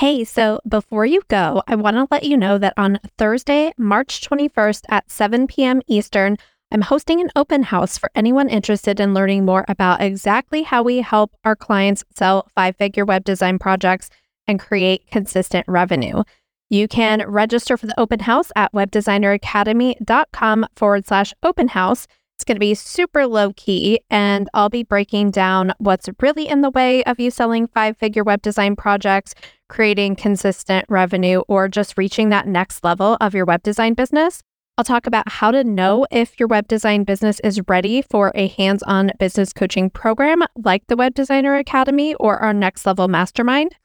Hey, so before you go, I want to let you know that on Thursday, March 21st at 7 p.m. Eastern, I'm hosting an open house for anyone interested in learning more about exactly how we help our clients sell five figure web design projects and create consistent revenue. You can register for the open house at webdesigneracademy.com forward slash open house. It's going to be super low key, and I'll be breaking down what's really in the way of you selling five figure web design projects, creating consistent revenue, or just reaching that next level of your web design business. I'll talk about how to know if your web design business is ready for a hands on business coaching program like the Web Designer Academy or our Next Level Mastermind.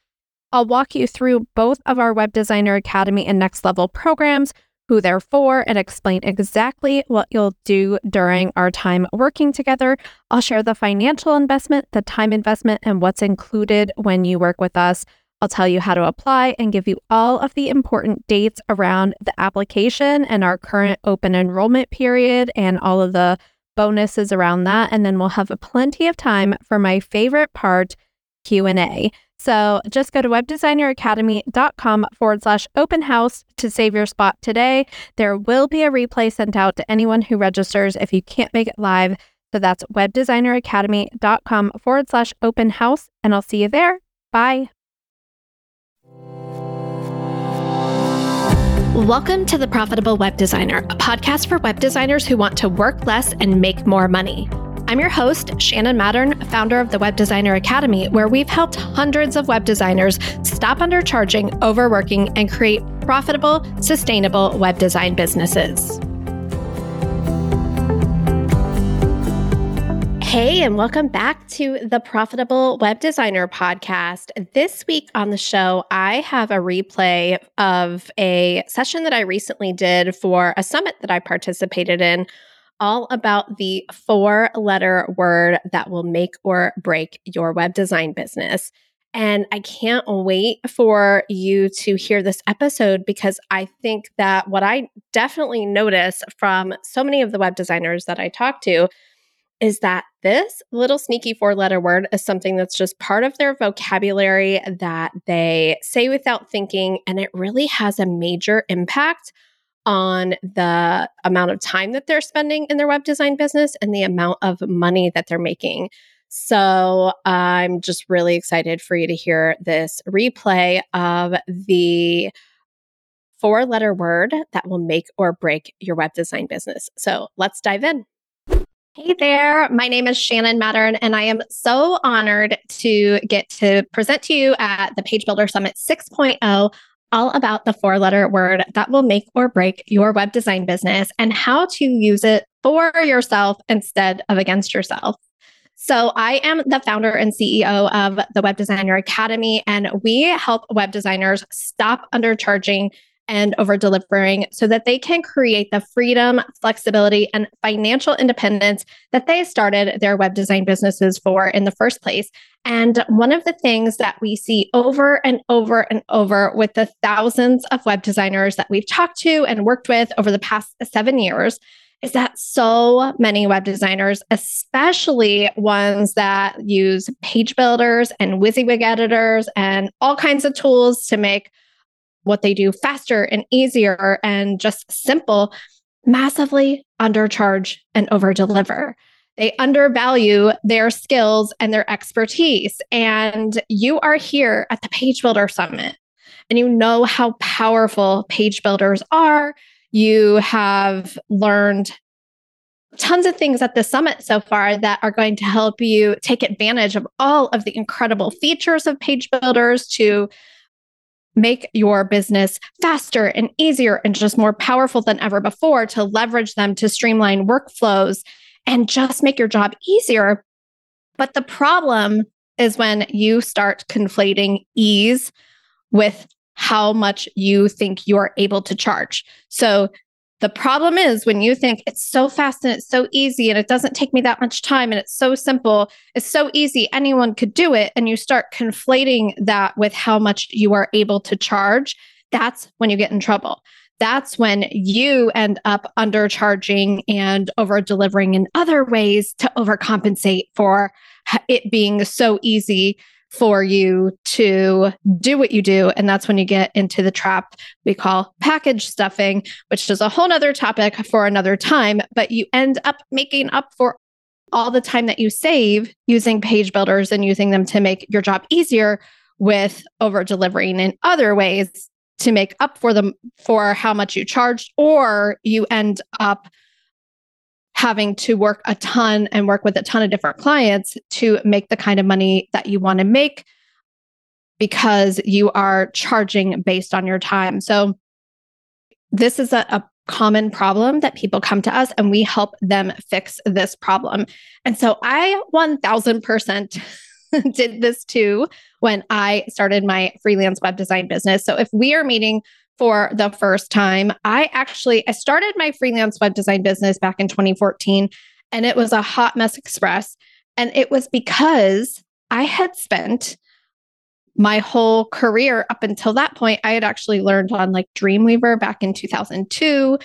I'll walk you through both of our Web Designer Academy and Next Level programs who they're for, and explain exactly what you'll do during our time working together. I'll share the financial investment, the time investment, and what's included when you work with us. I'll tell you how to apply and give you all of the important dates around the application and our current open enrollment period and all of the bonuses around that and then we'll have plenty of time for my favorite part Q&A. So just go to webdesigneracademy.com forward slash open house to save your spot today. There will be a replay sent out to anyone who registers if you can't make it live. So that's webdesigneracademy.com forward slash open house. And I'll see you there. Bye. Welcome to The Profitable Web Designer, a podcast for web designers who want to work less and make more money. I'm your host, Shannon Mattern, founder of the Web Designer Academy, where we've helped hundreds of web designers stop undercharging, overworking, and create profitable, sustainable web design businesses. Hey, and welcome back to the Profitable Web Designer podcast. This week on the show, I have a replay of a session that I recently did for a summit that I participated in all about the four letter word that will make or break your web design business. And I can't wait for you to hear this episode because I think that what I definitely notice from so many of the web designers that I talk to is that this little sneaky four letter word is something that's just part of their vocabulary that they say without thinking. And it really has a major impact on the amount of time that they're spending in their web design business and the amount of money that they're making. So I'm just really excited for you to hear this replay of the four letter word that will make or break your web design business. So let's dive in. Hey there, my name is Shannon Mattern, and I am so honored to get to present to you at the Page Builder Summit 6.0 all about the four letter word that will make or break your web design business and how to use it for yourself instead of against yourself. So, I am the founder and CEO of the Web Designer Academy, and we help web designers stop undercharging and over delivering so that they can create the freedom, flexibility, and financial independence that they started their web design businesses for in the first place. And one of the things that we see over and over and over with the thousands of web designers that we've talked to and worked with over the past seven years is that so many web designers, especially ones that use page builders and WYSIWYG editors and all kinds of tools to make what they do faster and easier and just simple, massively undercharge and overdeliver. They undervalue their skills and their expertise. And you are here at the Page Builder Summit and you know how powerful page builders are. You have learned tons of things at the summit so far that are going to help you take advantage of all of the incredible features of page builders to make your business faster and easier and just more powerful than ever before to leverage them to streamline workflows and just make your job easier. But the problem is when you start conflating ease with how much you think you're able to charge. So the problem is when you think it's so fast and it's so easy and it doesn't take me that much time and it's so simple, it's so easy, anyone could do it. And you start conflating that with how much you are able to charge. That's when you get in trouble. That's when you end up undercharging and over delivering in other ways to overcompensate for it being so easy for you to do what you do. And that's when you get into the trap we call package stuffing, which is a whole nother topic for another time. But you end up making up for all the time that you save using page builders and using them to make your job easier with over delivering in other ways to make up for them for how much you charged, or you end up having to work a ton and work with a ton of different clients to make the kind of money that you want to make because you are charging based on your time. So, this is a, a, common problem that people come to us and we help them fix this problem. And so, I 1000% did this too when I started my freelance web design business. So, if we are meeting for the first time. I actually I started my freelance web design business back in 2014 and it was a hot mess express and it was because I had spent my whole career up until that point I had actually learned on like Dreamweaver back in 2002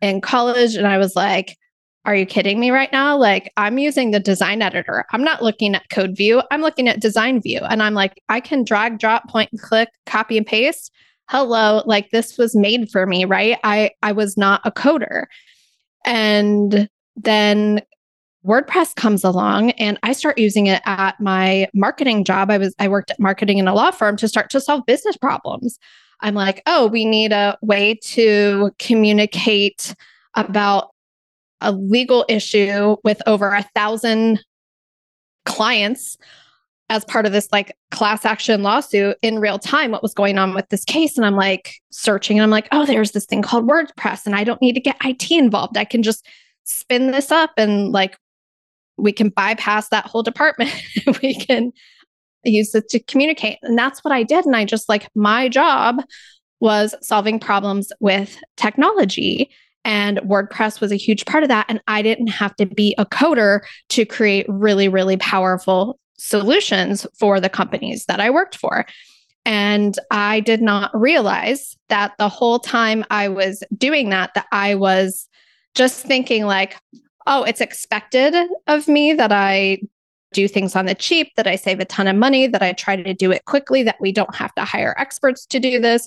in college and I was like are you kidding me right now? Like, I'm using the design editor. I'm not looking at code view. I'm looking at design view. And I'm like, I can drag, drop, point and click, copy and paste hello, like this was made for me, right? I I was not a coder. And then WordPress comes along and I start using it at my marketing job. I was I worked at marketing in a law firm to start to solve business problems. I'm like, "Oh, we need a way to communicate about a legal issue with over a thousand clients as part of this like class action lawsuit in real time what was going on with this case. And i'm like searching and i'm like oh there's this thing called wordpress and i don't need to get IT involved. I can just spin this up and like we can bypass that whole department. We can use it to communicate. And that's what i did. And i just like my job was solving problems with technology. And WordPress was a huge part of that. And I didn't have to be a coder to create really, really powerful solutions for the companies that I worked for. And I did not realize that the whole time I was doing that, that I was just thinking, like, oh, it's expected of me that I do things on the cheap, that I save a ton of money, that I try to do it quickly, that we don't have to hire experts to do this.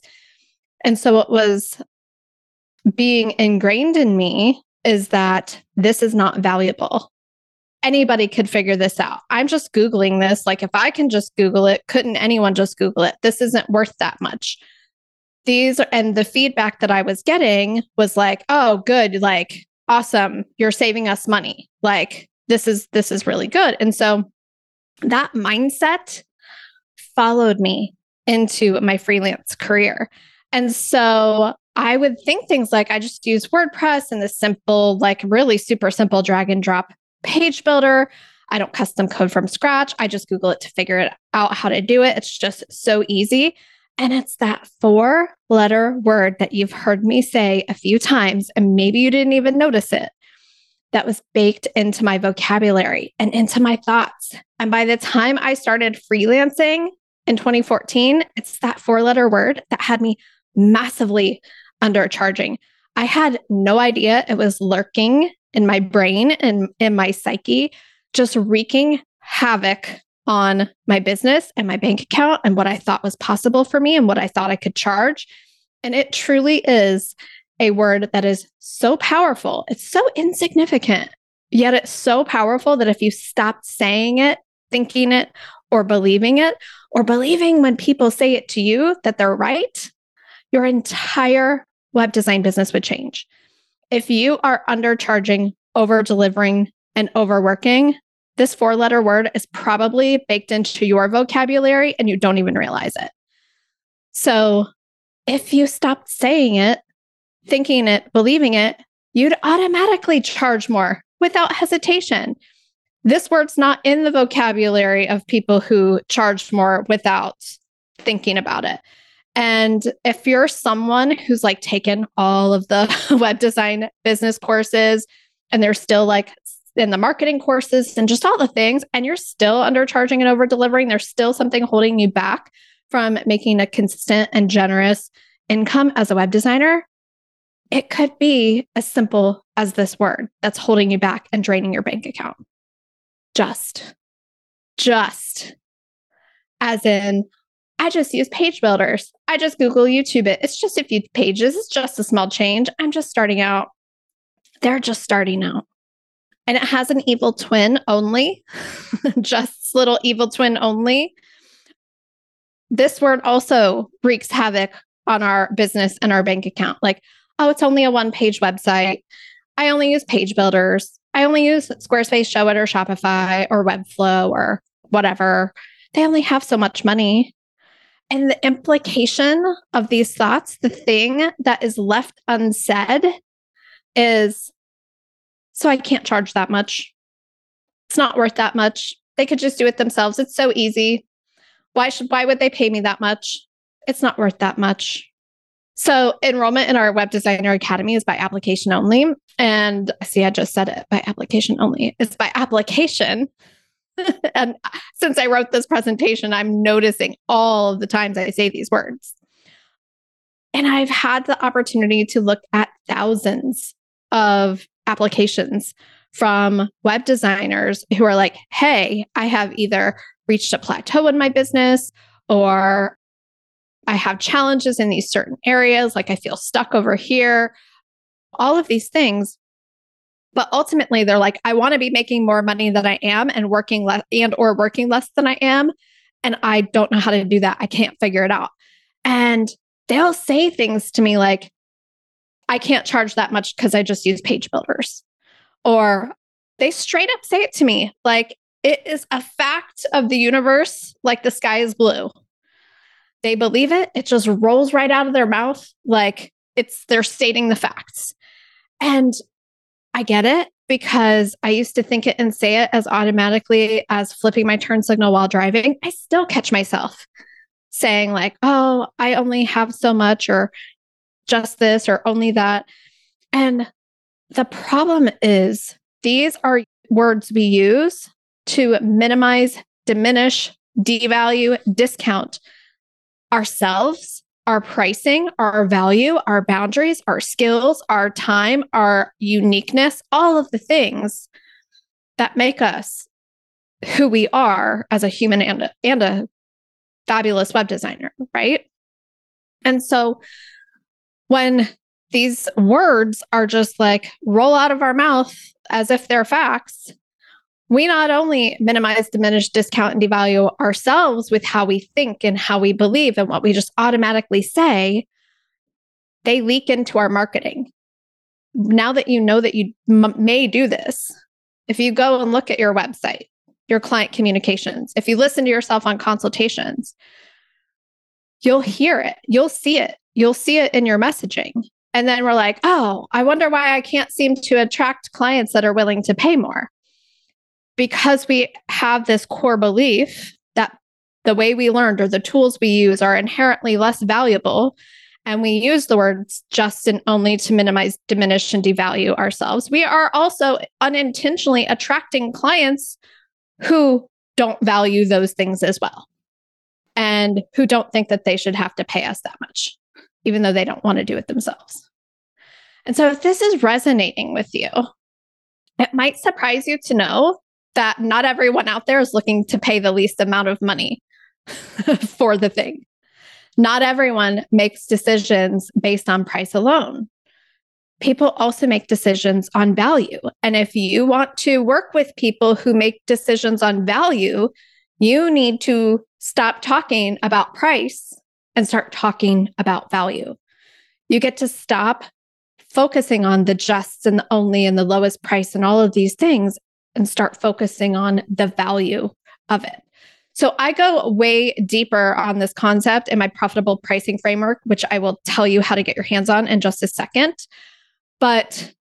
And so it was being ingrained in me is that this is not valuable anybody could figure this out. I'm just Googling this. Like, if I can just Google it, couldn't anyone just Google it? This isn't worth that much. These and the feedback that I was getting was like, oh, good, like, awesome, you're saving us money. Like, this is this is really good. And so that mindset followed me into my freelance career. And so I would think things like I just use WordPress and the simple, like really super simple drag and drop page builder. I don't custom code from scratch. I just Google it to figure it out how to do it. It's just so easy. And it's that four letter word that you've heard me say a few times, and maybe you didn't even notice it, that was baked into my vocabulary and into my thoughts. And by the time I started freelancing in 2014, it's that four letter word that had me massively undercharging. I had no idea it was lurking in my brain and in my psyche, just wreaking havoc on my business and my bank account and what I thought was possible for me and what I thought I could charge. And it truly is a word that is so powerful. It's so insignificant, yet it's so powerful that if you stopped saying it, thinking it, or believing it, or believing when people say it to you that they're right, your entire web design business would change. If you are undercharging, over delivering, and overworking, this four letter word is probably baked into your vocabulary and you don't even realize it. So if you stopped saying it, thinking it, believing it, you'd automatically charge more without hesitation. This word's not in the vocabulary of people who charge more without thinking about it. And if you're someone who's like taken all of the web design business courses and they're still like in the marketing courses and just all the things, and you're still undercharging and over delivering, there's still something holding you back from making a consistent and generous income as a web designer. It could be as simple as this word that's holding you back and draining your bank account. Just, just as in, I just use page builders. I just Google YouTube it. It's just a few pages. It's just a small change. I'm just starting out. They're just starting out. And it has an evil twin only, just little evil twin only. This word also wreaks havoc on our business and our bank account. Like, oh, it's only a one page website. I only use page builders. I only use Squarespace, Showit, or Shopify, or Webflow, or whatever. They only have so much money. And the implication of these thoughts, the thing that is left unsaid is so I can't charge that much. It's not worth that much. They could just do it themselves. It's so easy. Why should why would they pay me that much? It's not worth that much. So enrollment in our web designer academy is by application only. And see, I just said it by application only. It's by application. and since I wrote this presentation, I'm noticing all of the times I say these words. And I've had the opportunity to look at thousands of applications from web designers who are like, hey, I have either reached a plateau in my business or I have challenges in these certain areas, like I feel stuck over here, all of these things. But ultimately they're like, I want to be making more money than I am and working less and or working less than I am. And I don't know how to do that. I can't figure it out. And they'll say things to me like, I can't charge that much because I just use page builders. Or they straight up say it to me like, it is a fact of the universe, like the sky is blue they believe it. It just rolls right out of their mouth like it's they're stating the facts. And I get it because I used to think it and say it as automatically as flipping my turn signal while driving. I still catch myself saying, like, oh, I only have so much, or just this, or only that. And the problem is, these are words we use to minimize, diminish, devalue, discount ourselves, our pricing, our value, our boundaries, our skills, our time, our uniqueness, all of the things that make us who we are as a human and a, and a fabulous web designer, right? And so when these words are just like roll out of our mouth as if they're facts, we not only minimize, diminish, discount, and devalue ourselves with how we think and how we believe and what we just automatically say, they leak into our marketing. Now that you know that you m- may do this, if you go and look at your website, your client communications, if you listen to yourself on consultations, you'll hear it, you'll see it, you'll see it in your messaging. And then we're like, oh, I wonder why I can't seem to attract clients that are willing to pay more because we have this core belief that the way we learned or the tools we use are inherently less valuable and we use the words just and only to minimize, diminish, and devalue ourselves, we are also unintentionally attracting clients who don't value those things as well and who don't think that they should have to pay us that much, even though they don't want to do it themselves. And so, if this is resonating with you, it might surprise you to know that not everyone out there is looking to pay the least amount of money for the thing. Not everyone makes decisions based on price alone. People also make decisions on value. And if you want to work with people who make decisions on value, you need to stop talking about price and start talking about value. You get to stop focusing on the just and the only and the lowest price and all of these things and start focusing on the value of it. So I go way deeper on this concept in my profitable pricing framework, which I will tell you how to get your hands on in just a second. But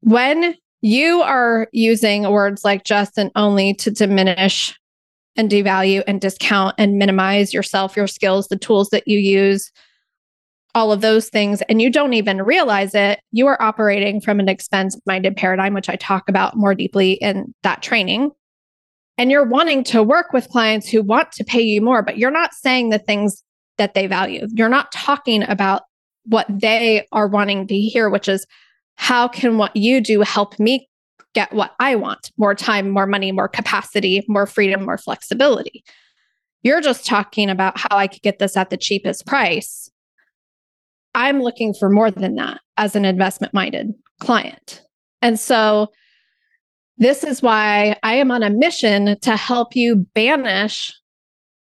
when you are using words like just and only to diminish and devalue and discount and minimize yourself, your skills, the tools that you use, all of those things and you don't even realize it, you are operating from an expense minded paradigm, which I talk about more deeply in that training. And you're wanting to work with clients who want to pay you more, but you're not saying the things that they value. You're not talking about what they are wanting to hear, which is how can what you do help me get what I want more time, more money, more capacity, more freedom, more flexibility. you're just talking about how I could get this at the cheapest price. I'm looking for more than that as an investment minded client. And so this is why I am on a mission to help you banish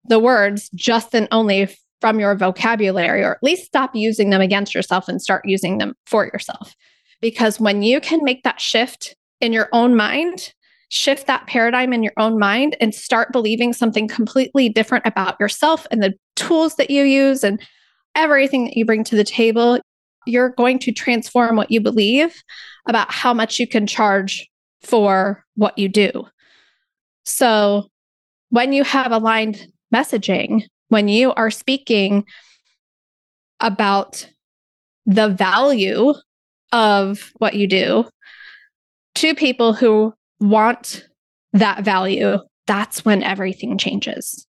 the words just and only from your vocabulary, or at least stop using them against yourself and start using them for yourself. Because when you can make that shift in your own mind, shift that paradigm in your own mind and start believing something completely different about yourself and the tools that you use and everything that you bring to the table, you're going to transform what you believe about how much you can charge for what you do. So, when you have aligned messaging, when you are speaking about the value of what you do to people who want that value, that's when everything changes.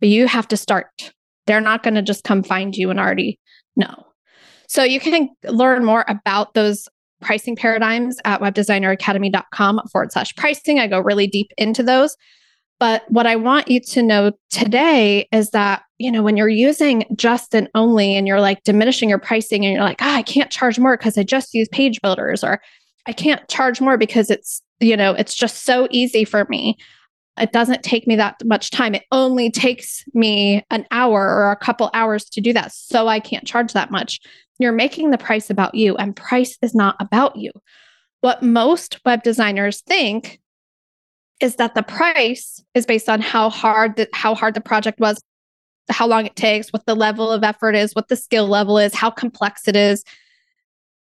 But you have to start. They're not going to just come find you and already know. So you can learn more about those pricing paradigms at webdesigneracademy.com forward slash pricing. I go really deep into those. But what I want you to know today is that, you know, when you're using just and only and you're like diminishing your pricing and you're like, oh, I can't charge more because I just use page builders or I can't charge more because it's, you know, it's just so easy for me. It doesn't take me that much time. It only takes me an hour or a couple hours to do that. So I can't charge that much. You're making the price about you, and price is not about you. What most web designers think is that the price is based on how hard the, how hard the project was, how long it takes, what the level of effort is, what the skill level is, how complex it is.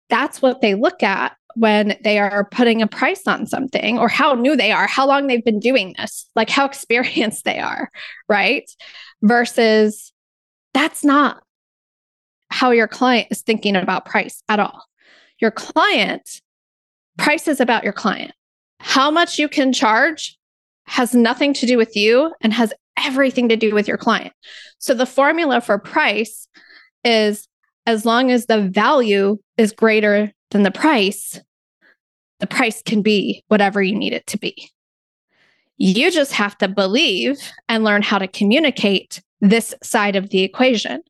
That's what they look at when they are putting a price on something or how new they are, how long they've been doing this, like how experienced they are, right? Versus that's not how your client is thinking about price at all. Your client, price is about your client. How much you can charge has nothing to do with you and has everything to do with your client. So the formula for price is as long as the value is greater than the price, the price can be whatever you need it to be. You just have to believe and learn how to communicate this side of the equation,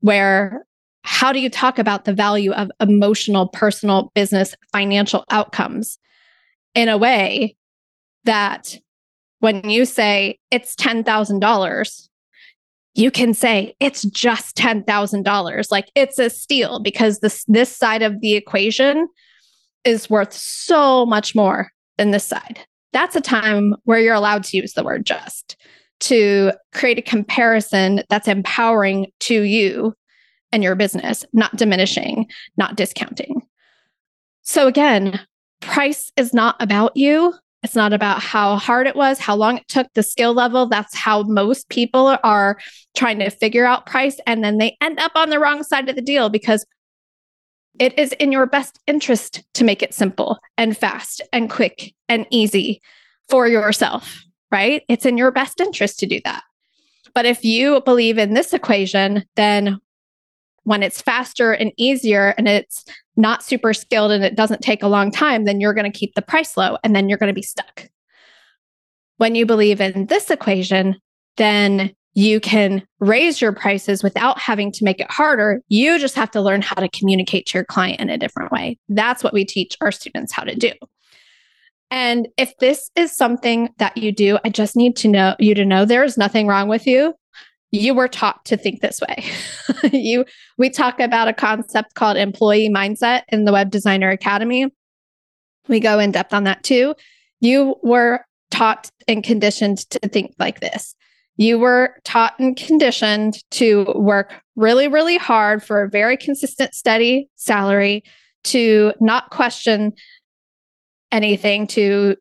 where how do you talk about the value of emotional, personal, business, financial outcomes in a way that when you say it's $10,000, you can say it's just $10,000. Like it's a steal because this this side of the equation is worth so much more than this side. That's a time where you're allowed to use the word just to create a comparison that's empowering to you and your business, not diminishing, not discounting. So again, price is not about you. It's not about how hard it was, how long it took, the skill level. That's how most people are trying to figure out price. And then they end up on the wrong side of the deal because it is in your best interest to make it simple and fast and quick and easy for yourself, right? It's in your best interest to do that. But if you believe in this equation, then when it's faster and easier and it's not super skilled and it doesn't take a long time, then you're going to keep the price low and then you're going to be stuck. When you believe in this equation, then you can raise your prices without having to make it harder. You just have to learn how to communicate to your client in a different way. That's what we teach our students how to do. And if this is something that you do, I just need to know you to know there is nothing wrong with you you were taught to think this way. you we talk about a concept called employee mindset in the Web Designer Academy. We go in depth on that too. You were taught and conditioned to think like this. You were taught and conditioned to work really, really hard for a very consistent, steady salary, to not question anything, to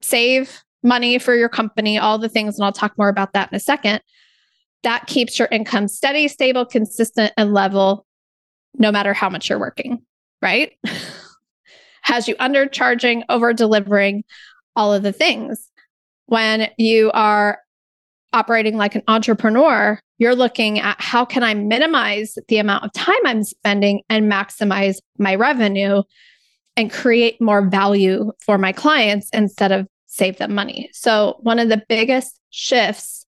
save money for your company, all the things. And I'll talk more about that in a second that keeps your income steady, stable, consistent, and level no matter how much you're working, right? Has you undercharging, over delivering, all of the things. When you are operating like an entrepreneur, you're looking at how can I minimize the amount of time I'm spending and maximize my revenue and create more value for my clients instead of save them money. So, one of the biggest shifts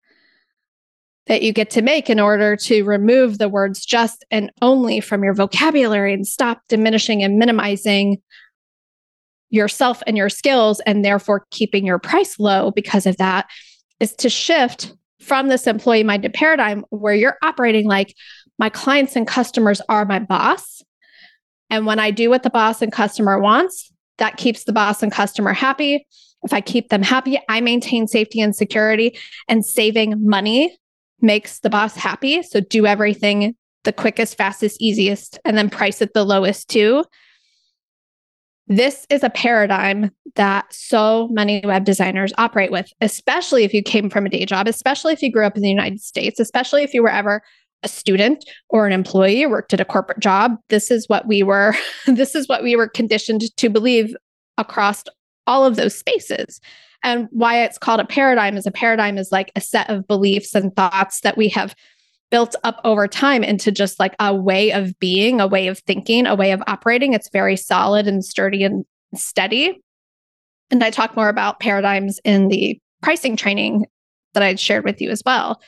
that you get to make in order to remove the words just and only from your vocabulary and stop diminishing and minimizing yourself and your skills and therefore keeping your price low because of that is to shift from this employee minded paradigm where you're operating like my clients and customers are my boss. And when I do what the boss and customer wants, that keeps the boss and customer happy. If I keep them happy, I maintain safety and security, and saving money makes the boss happy. So do everything the quickest, fastest, easiest, and then price it the lowest too. This is a paradigm that so many web designers operate with, especially if you came from a day job, especially if you grew up in the United States, especially if you were ever a student or an employee worked at a corporate job. This is what we were this is what we were conditioned to believe across all of those spaces. And why it's called a paradigm is a paradigm is like a set of beliefs and thoughts that we have built up over time into just like a way of being, a way of thinking, a way of operating. It's very solid and sturdy and steady. And I talk more about paradigms in the pricing training that I shared with you as well.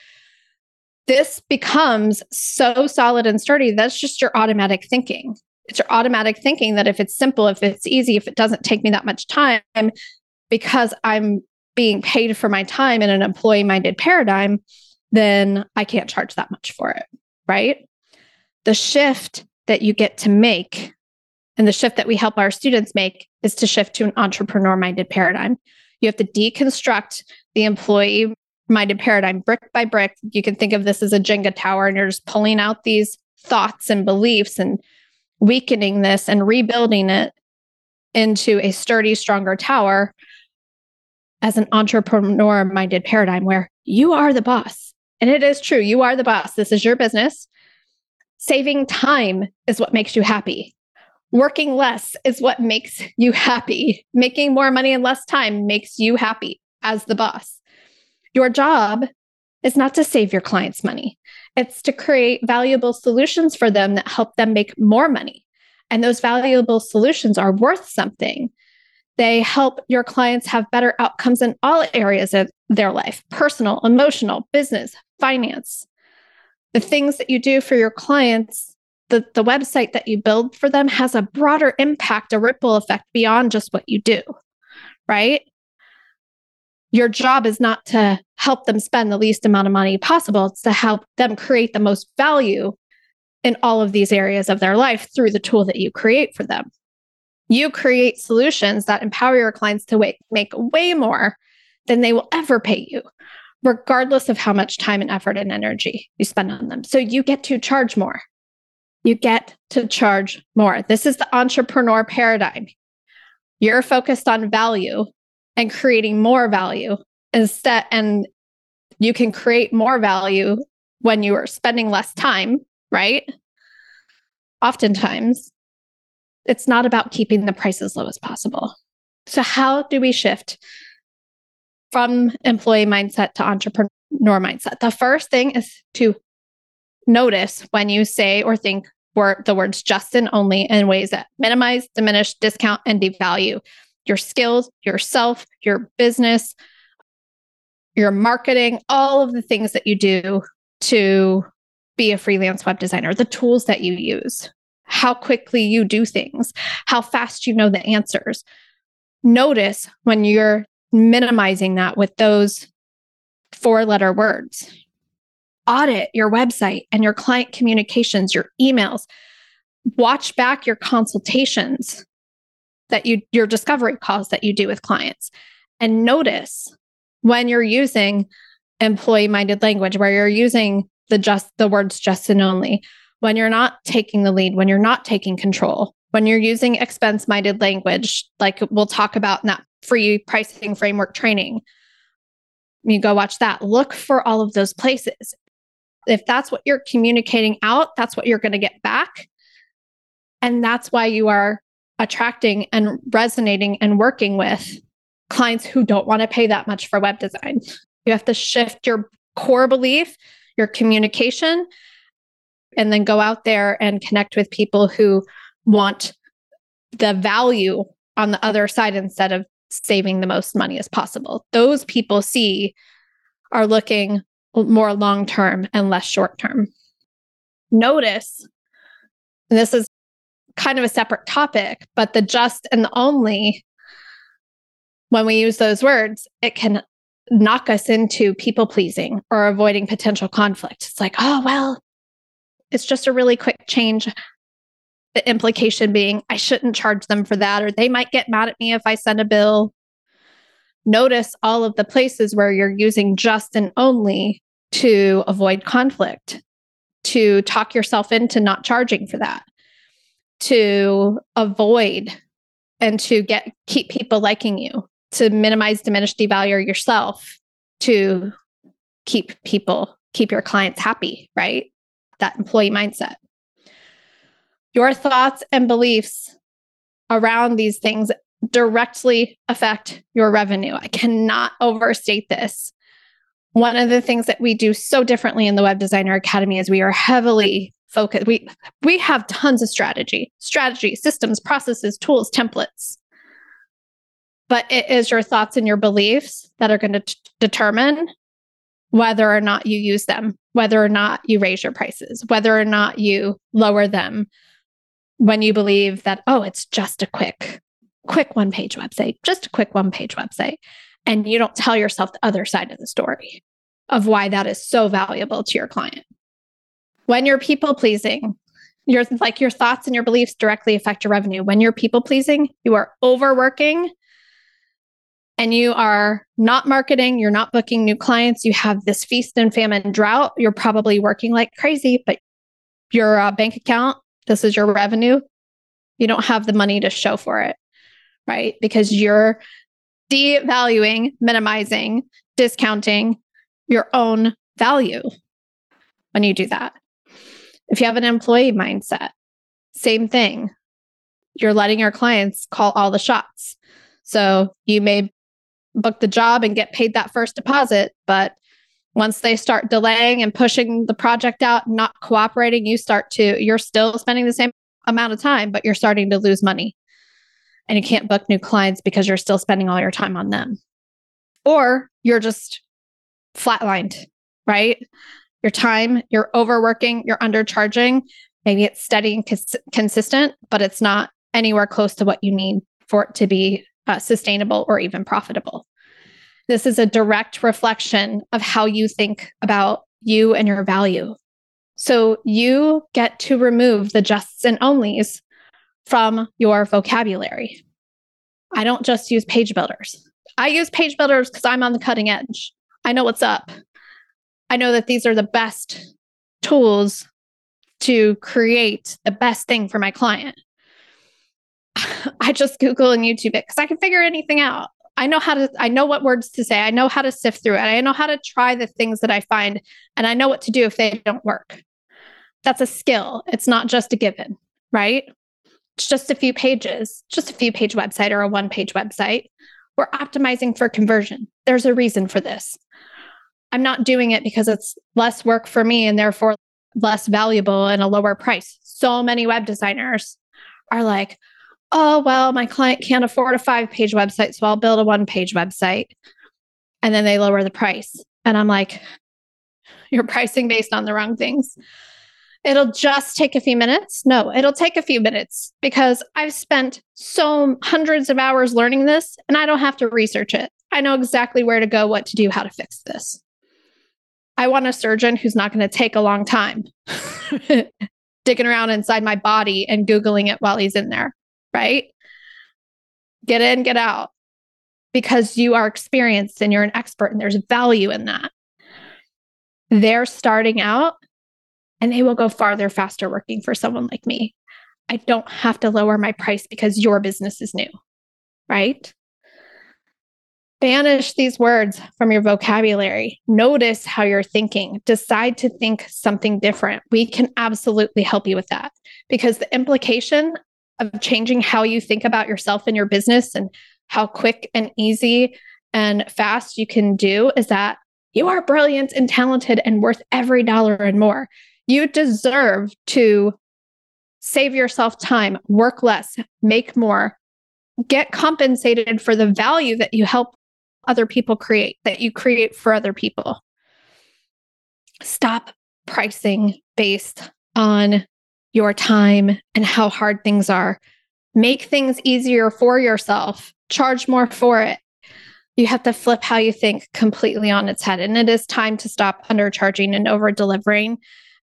This becomes so solid and sturdy. That's just your automatic thinking. It's your automatic thinking that if it's simple, if it's easy, if it doesn't take me that much time, because I'm being paid for my time in an employee minded paradigm, then I can't charge that much for it. Right. The shift that you get to make and the shift that we help our students make is to shift to an entrepreneur minded paradigm. You have to deconstruct the employee minded paradigm brick by brick. You can think of this as a Jenga tower, and you're just pulling out these thoughts and beliefs and weakening this and rebuilding it into a sturdy, stronger tower as an entrepreneur minded paradigm where you are the boss. And it is true, you are the boss. This is your business. Saving time is what makes you happy. Working less is what makes you happy. Making more money in less time makes you happy as the boss. Your job is not to save your clients money, it's to create valuable solutions for them that help them make more money. And those valuable solutions are worth something. They help your clients have better outcomes in all areas of their life personal, emotional, business, finance. The things that you do for your clients, the, the website that you build for them has a broader impact, a ripple effect beyond just what you do, right? Your job is not to help them spend the least amount of money possible, it's to help them create the most value in all of these areas of their life through the tool that you create for them. You create solutions that empower your clients to make way more than they will ever pay you, regardless of how much time and effort and energy you spend on them. So you get to charge more. You get to charge more. This is the entrepreneur paradigm. You're focused on value and creating more value instead, and you can create more value when you are spending less time, right? Oftentimes, it's not about keeping the price as low as possible. So, how do we shift from employee mindset to entrepreneur mindset? The first thing is to notice when you say or think the words just and only in ways that minimize, diminish, discount, and devalue your skills, yourself, your business, your marketing, all of the things that you do to be a freelance web designer, the tools that you use how quickly you do things, how fast you know the answers. Notice when you're minimizing that with those four letter words. Audit your website and your client communications, your emails. Watch back your consultations that you, your discovery calls that you do with clients. And notice when you're using employee minded language, where you're using the just the words just and only, when you're not taking the lead, when you're not taking control, when you're using expense minded language, like we'll talk about in that free pricing framework training. You go watch that. Look for all of those places. If that's what you're communicating out, that's what you're going to get back. And that's why you are attracting and resonating and working with clients who don't want to pay that much for web design. You have to shift your core belief, your communication, and then go out there and connect with people who want the value on the other side instead of saving the most money as possible. Those people see are looking more long term and less short term. Notice, this is kind of a separate topic, but the just and the only, when we use those words, it can knock us into people pleasing or avoiding potential conflict. It's like, oh, well, it's just a really quick change. The implication being I shouldn't charge them for that, or they might get mad at me if I send a bill. Notice all of the places where you're using just and only to avoid conflict, to talk yourself into not charging for that, to avoid and to get keep people liking you, to minimize, diminish, devalue yourself, to keep people, keep your clients happy, right? That employee mindset. Your thoughts and beliefs around these things directly affect your revenue. I cannot overstate this. One of the things that we do so differently in the Web Designer Academy is we are heavily focused. We we have tons of strategy, strategy, systems, processes, tools, templates. But it is your thoughts and your beliefs that are going to t- determine whether or not you use them, whether or not you raise your prices, whether or not you lower them when you believe that, oh, it's just a quick, quick one page website, just a quick one page website and you don't tell yourself the other side of the story of why that is so valuable to your client. When you're people pleasing, your like your thoughts and your beliefs directly affect your revenue. When you're people pleasing, you are overworking and you are not marketing, you're not booking new clients, you have this feast and famine drought, you're probably working like crazy, but your uh, bank account, this is your revenue, you don't have the money to show for it, right? Because you're devaluing, minimizing, discounting your own value when you do that. If you have an employee mindset, same thing. You're letting your clients call all the shots. So you may book the job and get paid that first deposit, but once they start delaying and pushing the project out, not cooperating, you start to, you're still spending the same amount of time, but you're starting to lose money and you can't book new clients because you're still spending all your time on them. Or you're just flatlined, right? Your time, you're overworking, you're undercharging. Maybe it's steady and cons- consistent, but it's not anywhere close to what you need for it to be uh, sustainable or even profitable. This is a direct reflection of how you think about you and your value. So you get to remove the justs and onlys from your vocabulary. I don't just use page builders. I use page builders because I'm on the cutting edge. I know what's up. I know that these are the best tools to create the best thing for my client. I just Google and YouTube it because I can figure anything out. I know how to, I know what words to say. I know how to sift through it. I know how to try the things that I find, and I know what to do if they don't work. That's a skill. It's not just a given, right? It's just a few pages, just a few page website or a one page website. We're optimizing for conversion. There's a reason for this. I'm not doing it because it's less work for me and therefore less valuable and a lower price. So many web designers are like, oh, well, my client can't afford a five page website, so I'll build a one page website. And then they lower the price. And I'm like, you're pricing based on the wrong things it'll just take a few minutes. No, it'll take a few minutes because I've spent so hundreds of hours learning this and I don't have to research it. I know exactly where to go, what to do, how to fix this. I want a surgeon who's not going to take a long time digging around inside my body and Googling it while he's in there, right? Get in, get out because you are experienced and you're an expert and there's value in that. They're starting out and they will go farther faster working for someone like me. I don't have to lower my price because your business is new, right? Banish these words from your vocabulary. Notice how you're thinking. Decide to think something different. We can absolutely help you with that because the implication of changing how you think about yourself and your business and how quick and easy and fast you can do is that you are brilliant and talented and worth every dollar and more. You deserve to save yourself time, work less, make more, get compensated for the value that you help other people create, that you create for other people. stop pricing based on your time and how hard things are. Make things easier for yourself, charge more for it. You have to flip how you think completely on its head. And it is time to stop undercharging and over delivering.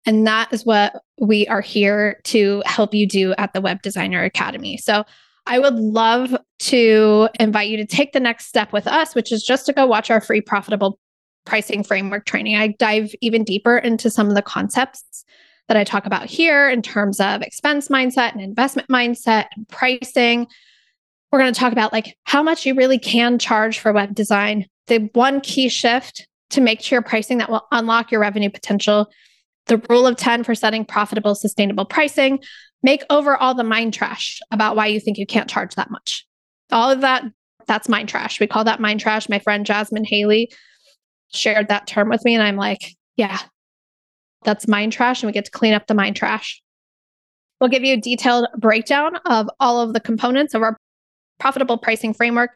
And that is what we are here to help you do at the Web Designer Academy. So I would love to invite you to take the next step with us, which is just to go watch our free profitable pricing framework training. I dive even deeper into some of the concepts that I talk about here in terms of expense mindset and investment mindset and pricing. We're going to talk about like how much you really can charge for web design, the one key shift to make to your pricing that will unlock your revenue potential, the rule of 10 for setting profitable, sustainable pricing, make over all the mind trash about why you think you can't charge that much. All of that, that's mind trash. We call that mind trash. My friend Jasmine Haley shared that term with me, and I'm like, yeah, that's mind trash, and we get to clean up the mind trash. We'll give you a detailed breakdown of all of the components of our profitable pricing framework.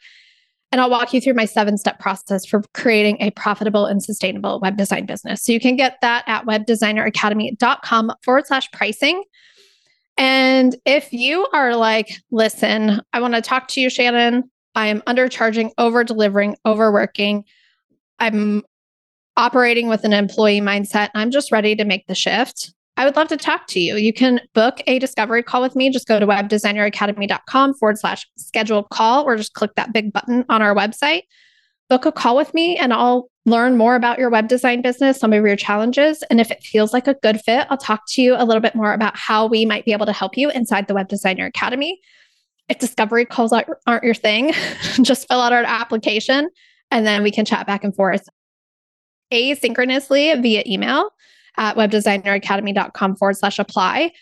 And I'll walk you through my seven step process for creating a profitable and sustainable web design business. So you can get that at webdesigneracademy.com forward slash pricing. And if you are like, listen, I want to talk to you, Shannon, I am undercharging, over delivering, overworking. I'm operating with an employee mindset. I'm just ready to make the shift. I would love to talk to you. You can book a discovery call with me. Just go to webdesigneracademy.com forward slash schedule call or just click that big button on our website. Book a call with me and I'll learn more about your web design business, some of your challenges. And if it feels like a good fit, I'll talk to you a little bit more about how we might be able to help you inside the Web Designer Academy. If discovery calls aren't your thing, just fill out our application and then we can chat back and forth asynchronously via email at webdesigneracademy.com forward slash apply.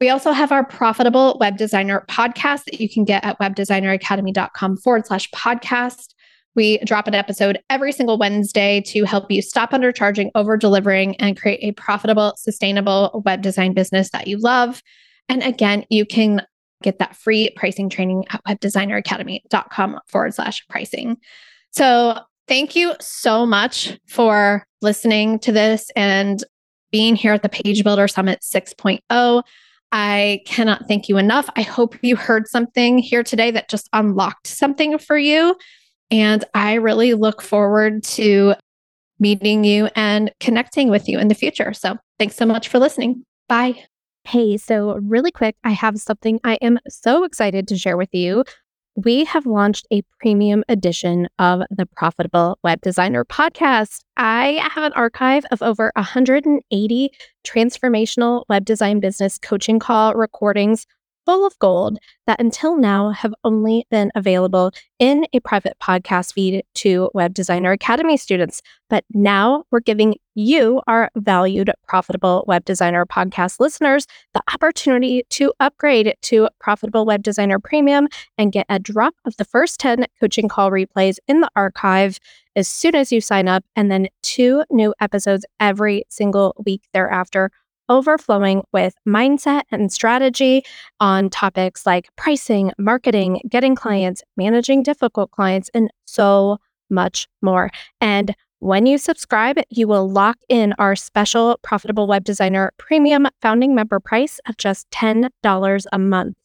We also have our profitable web designer podcast that you can get at webdesigneracademy.com forward slash podcast. We drop an episode every single Wednesday to help you stop undercharging, over delivering, and create a profitable, sustainable web design business that you love. And again, you can get that free pricing training at webdesigneracademy.com forward slash pricing. So Thank you so much for listening to this and being here at the Page Builder Summit 6.0. I cannot thank you enough. I hope you heard something here today that just unlocked something for you. And I really look forward to meeting you and connecting with you in the future. So thanks so much for listening. Bye. Hey, so really quick, I have something I am so excited to share with you we have launched a premium edition of the Profitable Web Designer podcast. I have an archive of over 180 transformational web design business coaching call recordings full of gold that until now have only been available in a private podcast feed to Web Designer Academy students. But now we're giving you, our valued, profitable web designer podcast listeners, the opportunity to upgrade to Profitable Web Designer Premium and get a drop of the first 10 coaching call replays in the archive as soon as you sign up, and then two new episodes every single week thereafter overflowing with mindset and strategy on topics like pricing, marketing, getting clients, managing difficult clients, and so much more. And when you subscribe, you will lock in our special Profitable Web Designer Premium founding member price of just $10 a month.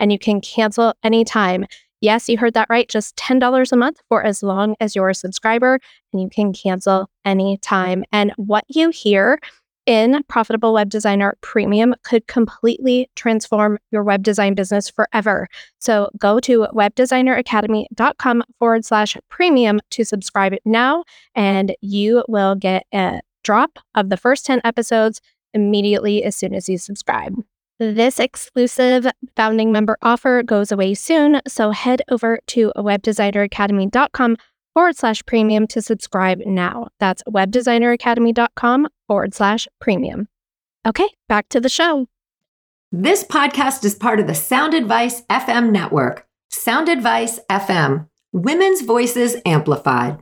And you can cancel anytime. Yes, you heard that right. Just $10 a month for as long as you're a subscriber, and you can cancel anytime. And what you hear in Profitable Web Designer Premium could completely transform your web design business forever. So go to webdesigneracademy.com forward slash premium to subscribe now, and you will get a drop of the first 10 episodes immediately as soon as you subscribe. This exclusive founding member offer goes away soon, so head over to webdesigneracademy.com forward slash premium to subscribe now. That's webdesigneracademy.com forward slash premium. Okay, back to the show. This podcast is part of the Sound Advice FM network. Sound Advice FM, women's voices amplified.